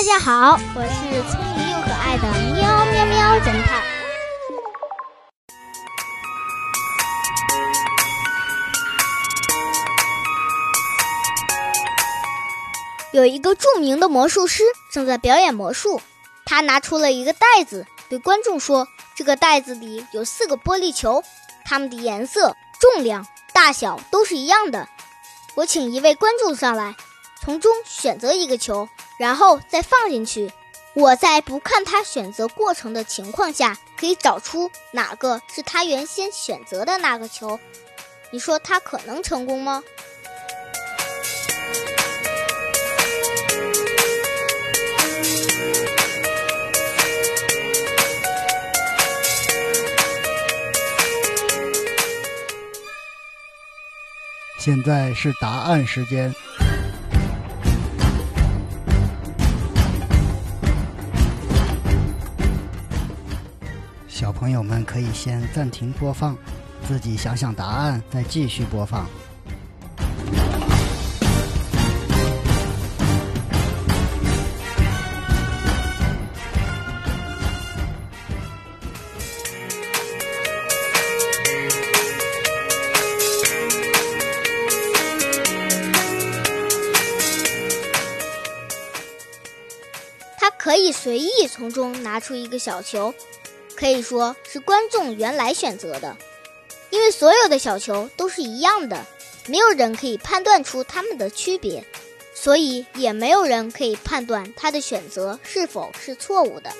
大家好，我是聪明又可爱的喵喵喵侦探。有一个著名的魔术师正在表演魔术，他拿出了一个袋子，对观众说：“这个袋子里有四个玻璃球，它们的颜色、重量、大小都是一样的。我请一位观众上来，从中选择一个球。”然后再放进去。我在不看他选择过程的情况下，可以找出哪个是他原先选择的那个球。你说他可能成功吗？现在是答案时间。小朋友们可以先暂停播放，自己想想答案，再继续播放。他可以随意从中拿出一个小球。可以说是观众原来选择的，因为所有的小球都是一样的，没有人可以判断出它们的区别，所以也没有人可以判断他的选择是否是错误的。